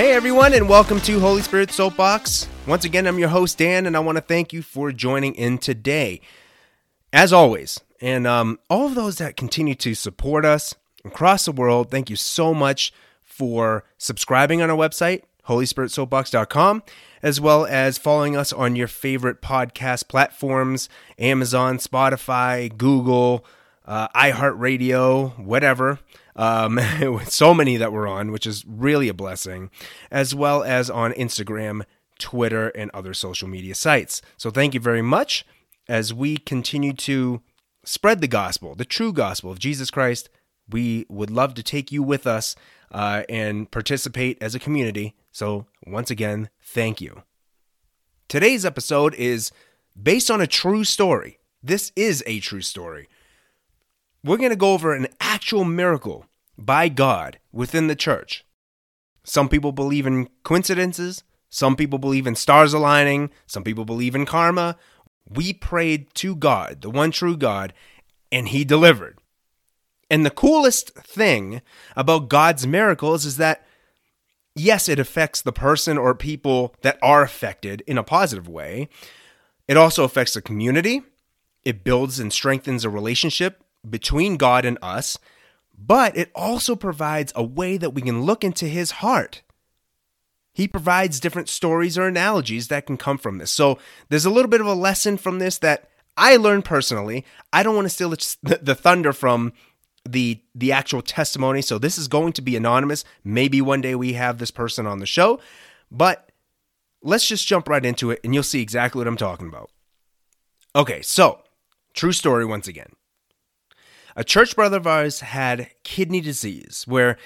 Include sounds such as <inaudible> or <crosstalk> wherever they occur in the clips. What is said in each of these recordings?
Hey everyone, and welcome to Holy Spirit Soapbox. Once again, I'm your host Dan, and I want to thank you for joining in today. As always, and um, all of those that continue to support us across the world, thank you so much for subscribing on our website, holyspiritsoapbox.com, as well as following us on your favorite podcast platforms Amazon, Spotify, Google, uh, iHeartRadio, whatever. Um, <laughs> so many that we're on, which is really a blessing, as well as on Instagram, Twitter, and other social media sites. So thank you very much as we continue to spread the gospel, the true gospel of Jesus Christ. We would love to take you with us uh, and participate as a community. So, once again, thank you. Today's episode is based on a true story. This is a true story. We're going to go over an actual miracle by God within the church. Some people believe in coincidences, some people believe in stars aligning, some people believe in karma. We prayed to God, the one true God, and He delivered. And the coolest thing about God's miracles is that, yes, it affects the person or people that are affected in a positive way. It also affects the community. It builds and strengthens a relationship between God and us, but it also provides a way that we can look into His heart. He provides different stories or analogies that can come from this. So there's a little bit of a lesson from this that I learned personally. I don't want to steal the thunder from the the actual testimony. So this is going to be anonymous. Maybe one day we have this person on the show, but let's just jump right into it and you'll see exactly what I'm talking about. Okay, so true story once again. A church brother of ours had kidney disease where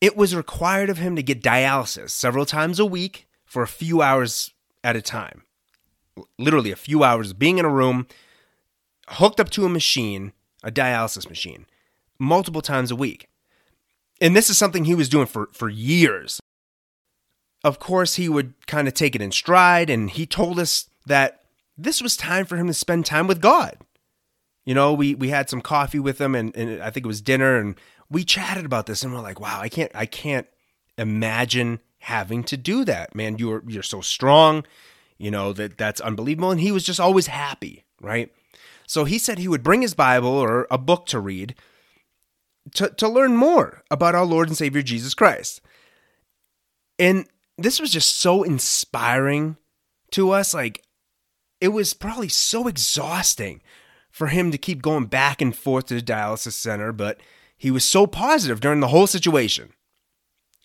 it was required of him to get dialysis several times a week for a few hours at a time. Literally a few hours being in a room hooked up to a machine, a dialysis machine multiple times a week. And this is something he was doing for, for years. Of course, he would kind of take it in stride, and he told us that this was time for him to spend time with God. You know, we, we had some coffee with him, and, and I think it was dinner, and we chatted about this, and we're like, wow, I can't I can't imagine having to do that, man. You're you're so strong, you know that that's unbelievable. And he was just always happy, right? So he said he would bring his Bible or a book to read to, to learn more about our Lord and Savior Jesus Christ. And this was just so inspiring to us. Like, it was probably so exhausting for him to keep going back and forth to the dialysis center, but he was so positive during the whole situation.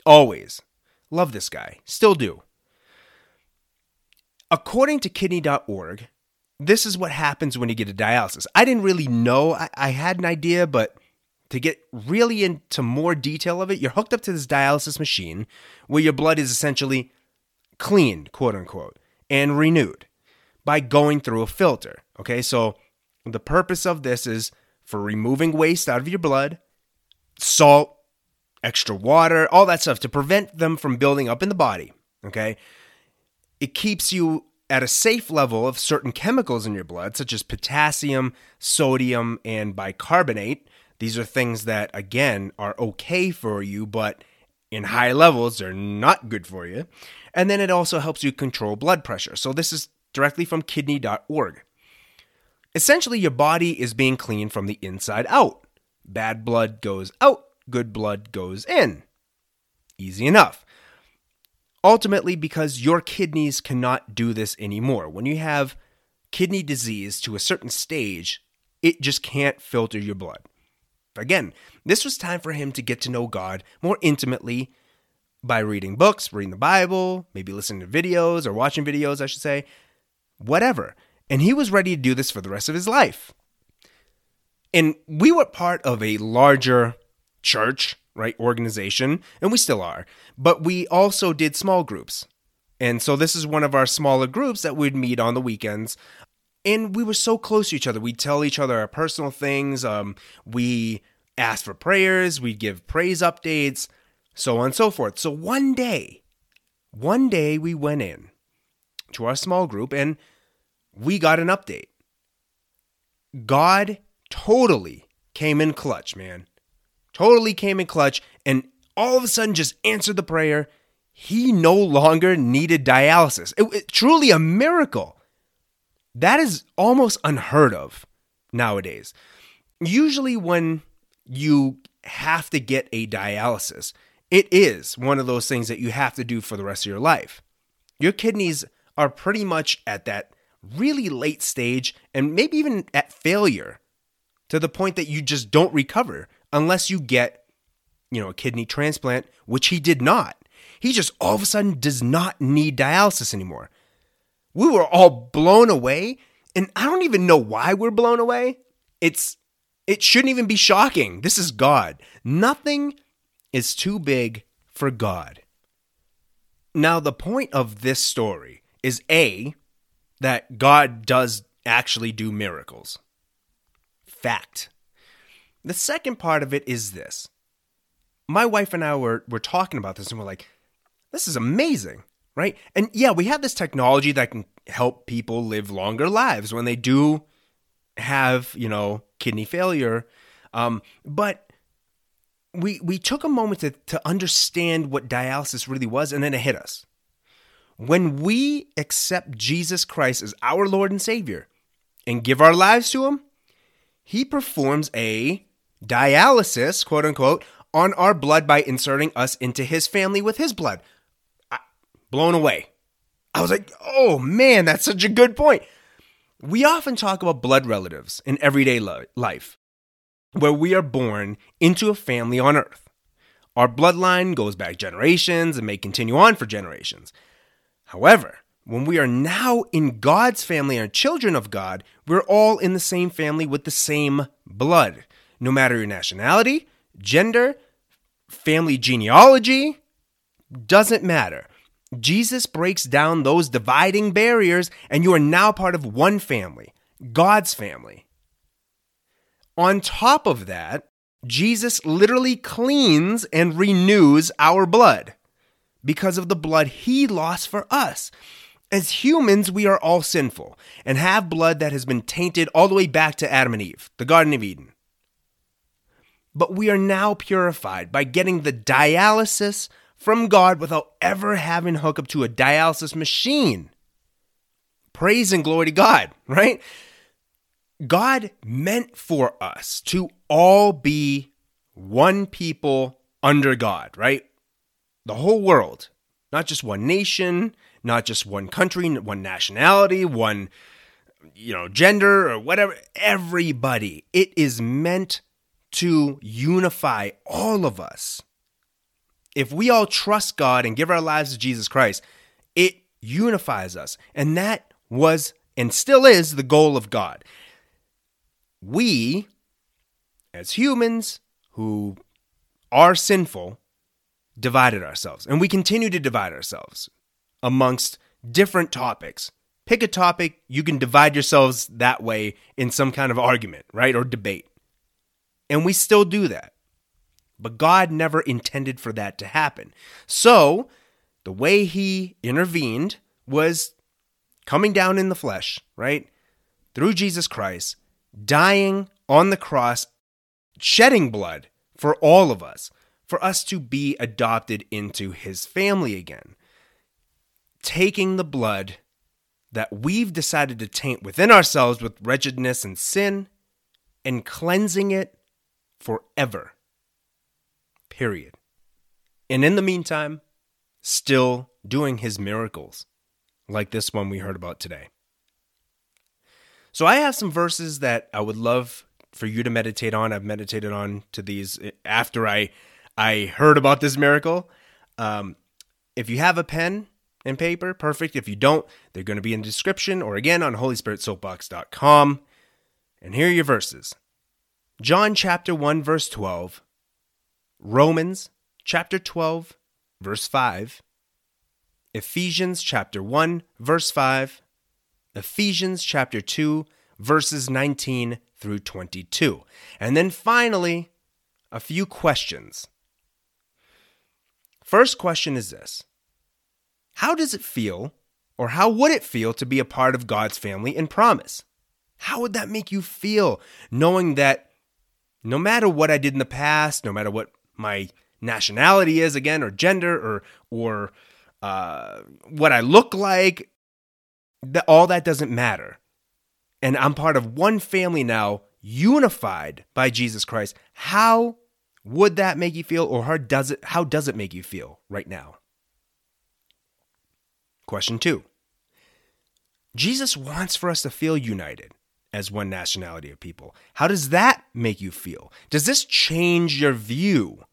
Always. Love this guy. Still do. According to kidney.org, this is what happens when you get a dialysis. I didn't really know. I, I had an idea, but to get really into more detail of it, you're hooked up to this dialysis machine where your blood is essentially cleaned, quote unquote, and renewed by going through a filter. Okay, so the purpose of this is for removing waste out of your blood, salt, extra water, all that stuff to prevent them from building up in the body. Okay, it keeps you at a safe level of certain chemicals in your blood, such as potassium, sodium, and bicarbonate these are things that, again, are okay for you, but in high levels, they're not good for you. And then it also helps you control blood pressure. So this is directly from kidney.org. Essentially, your body is being cleaned from the inside out. Bad blood goes out, good blood goes in. Easy enough. Ultimately, because your kidneys cannot do this anymore. When you have kidney disease to a certain stage, it just can't filter your blood. Again, this was time for him to get to know God more intimately by reading books, reading the Bible, maybe listening to videos or watching videos, I should say, whatever. And he was ready to do this for the rest of his life. And we were part of a larger church, right, organization, and we still are, but we also did small groups. And so this is one of our smaller groups that we'd meet on the weekends and we were so close to each other. We'd tell each other our personal things. Um, we asked for prayers. We'd give praise updates, so on and so forth. So one day, one day we went in to our small group and we got an update. God totally came in clutch, man. Totally came in clutch and all of a sudden just answered the prayer. he no longer needed dialysis. It, it, truly a miracle. That is almost unheard of nowadays. Usually, when you have to get a dialysis, it is one of those things that you have to do for the rest of your life. Your kidneys are pretty much at that really late stage and maybe even at failure to the point that you just don't recover unless you get, you know, a kidney transplant, which he did not. He just all of a sudden does not need dialysis anymore. We were all blown away, and I don't even know why we're blown away. It's it shouldn't even be shocking. This is God. Nothing is too big for God. Now, the point of this story is A, that God does actually do miracles. Fact. The second part of it is this. My wife and I were, were talking about this and we're like, this is amazing, right? And yeah, we have this technology that can help people live longer lives when they do have, you know, kidney failure. Um, but we we took a moment to, to understand what dialysis really was, and then it hit us. When we accept Jesus Christ as our Lord and Savior and give our lives to Him, He performs a dialysis, quote unquote, on our blood by inserting us into His family with His blood. I, blown away. I was like, oh man, that's such a good point. We often talk about blood relatives in everyday life, where we are born into a family on earth. Our bloodline goes back generations and may continue on for generations. However, when we are now in God's family and children of God, we're all in the same family with the same blood. No matter your nationality, gender, family genealogy, doesn't matter. Jesus breaks down those dividing barriers, and you are now part of one family, God's family. On top of that, Jesus literally cleans and renews our blood because of the blood he lost for us. As humans, we are all sinful and have blood that has been tainted all the way back to Adam and Eve, the Garden of Eden. But we are now purified by getting the dialysis from God without ever having to hook up to a dialysis machine. Praise and glory to God, <laughs> right? God meant for us to all be one people under God, right? The whole world, not just one nation, not just one country, one nationality, one you know, gender or whatever, everybody. It is meant to unify all of us. If we all trust God and give our lives to Jesus Christ, it unifies us. And that was and still is the goal of God. We, as humans who are sinful, divided ourselves. And we continue to divide ourselves amongst different topics. Pick a topic, you can divide yourselves that way in some kind of argument, right? Or debate. And we still do that. But God never intended for that to happen. So, the way He intervened was coming down in the flesh, right? Through Jesus Christ, dying on the cross, shedding blood for all of us for us to be adopted into his family again. Taking the blood that we've decided to taint within ourselves with wretchedness and sin and cleansing it forever. Period. And in the meantime, still doing his miracles, like this one we heard about today. So I have some verses that I would love for you to meditate on. I've meditated on to these after I I heard about this miracle. Um, if you have a pen and paper, perfect. If you don't, they're going to be in the description or again on holyspiritsoapbox.com. And here are your verses John chapter 1, verse 12, Romans chapter 12, verse 5, Ephesians chapter 1, verse 5, Ephesians chapter 2, verses 19 through 22. And then finally, a few questions First question is this How does it feel, or how would it feel to be a part of God's family and promise? How would that make you feel knowing that no matter what I did in the past, no matter what my nationality is again, or gender, or, or uh, what I look like. That all that doesn't matter. And I'm part of one family now, unified by Jesus Christ. How would that make you feel, or how does it? How does it make you feel right now? Question two. Jesus wants for us to feel united as one nationality of people. How does that make you feel? Does this change your view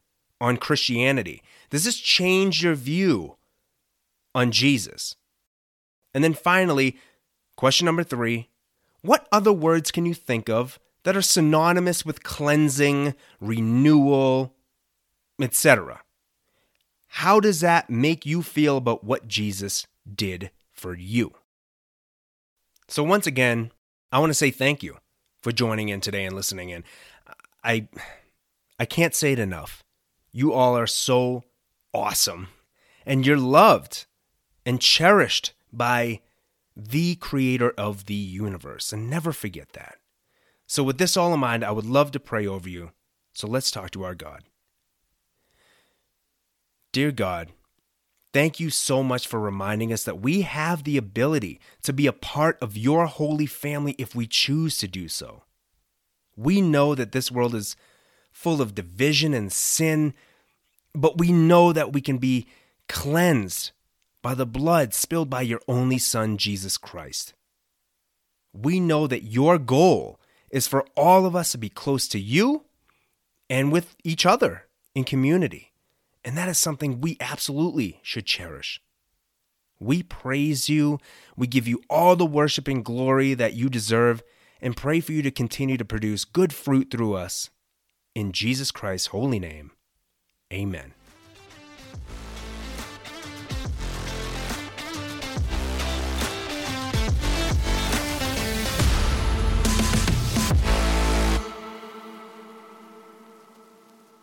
on Christianity? Does this change your view on Jesus? And then finally, question number three what other words can you think of that are synonymous with cleansing, renewal, etc.? How does that make you feel about what Jesus did for you? So, once again, I want to say thank you for joining in today and listening in. I I can't say it enough. You all are so awesome and you're loved and cherished by the creator of the universe and never forget that. So with this all in mind, I would love to pray over you. So let's talk to our God. Dear God, Thank you so much for reminding us that we have the ability to be a part of your holy family if we choose to do so. We know that this world is full of division and sin, but we know that we can be cleansed by the blood spilled by your only Son, Jesus Christ. We know that your goal is for all of us to be close to you and with each other in community. And that is something we absolutely should cherish. We praise you. We give you all the worship and glory that you deserve and pray for you to continue to produce good fruit through us. In Jesus Christ's holy name, amen.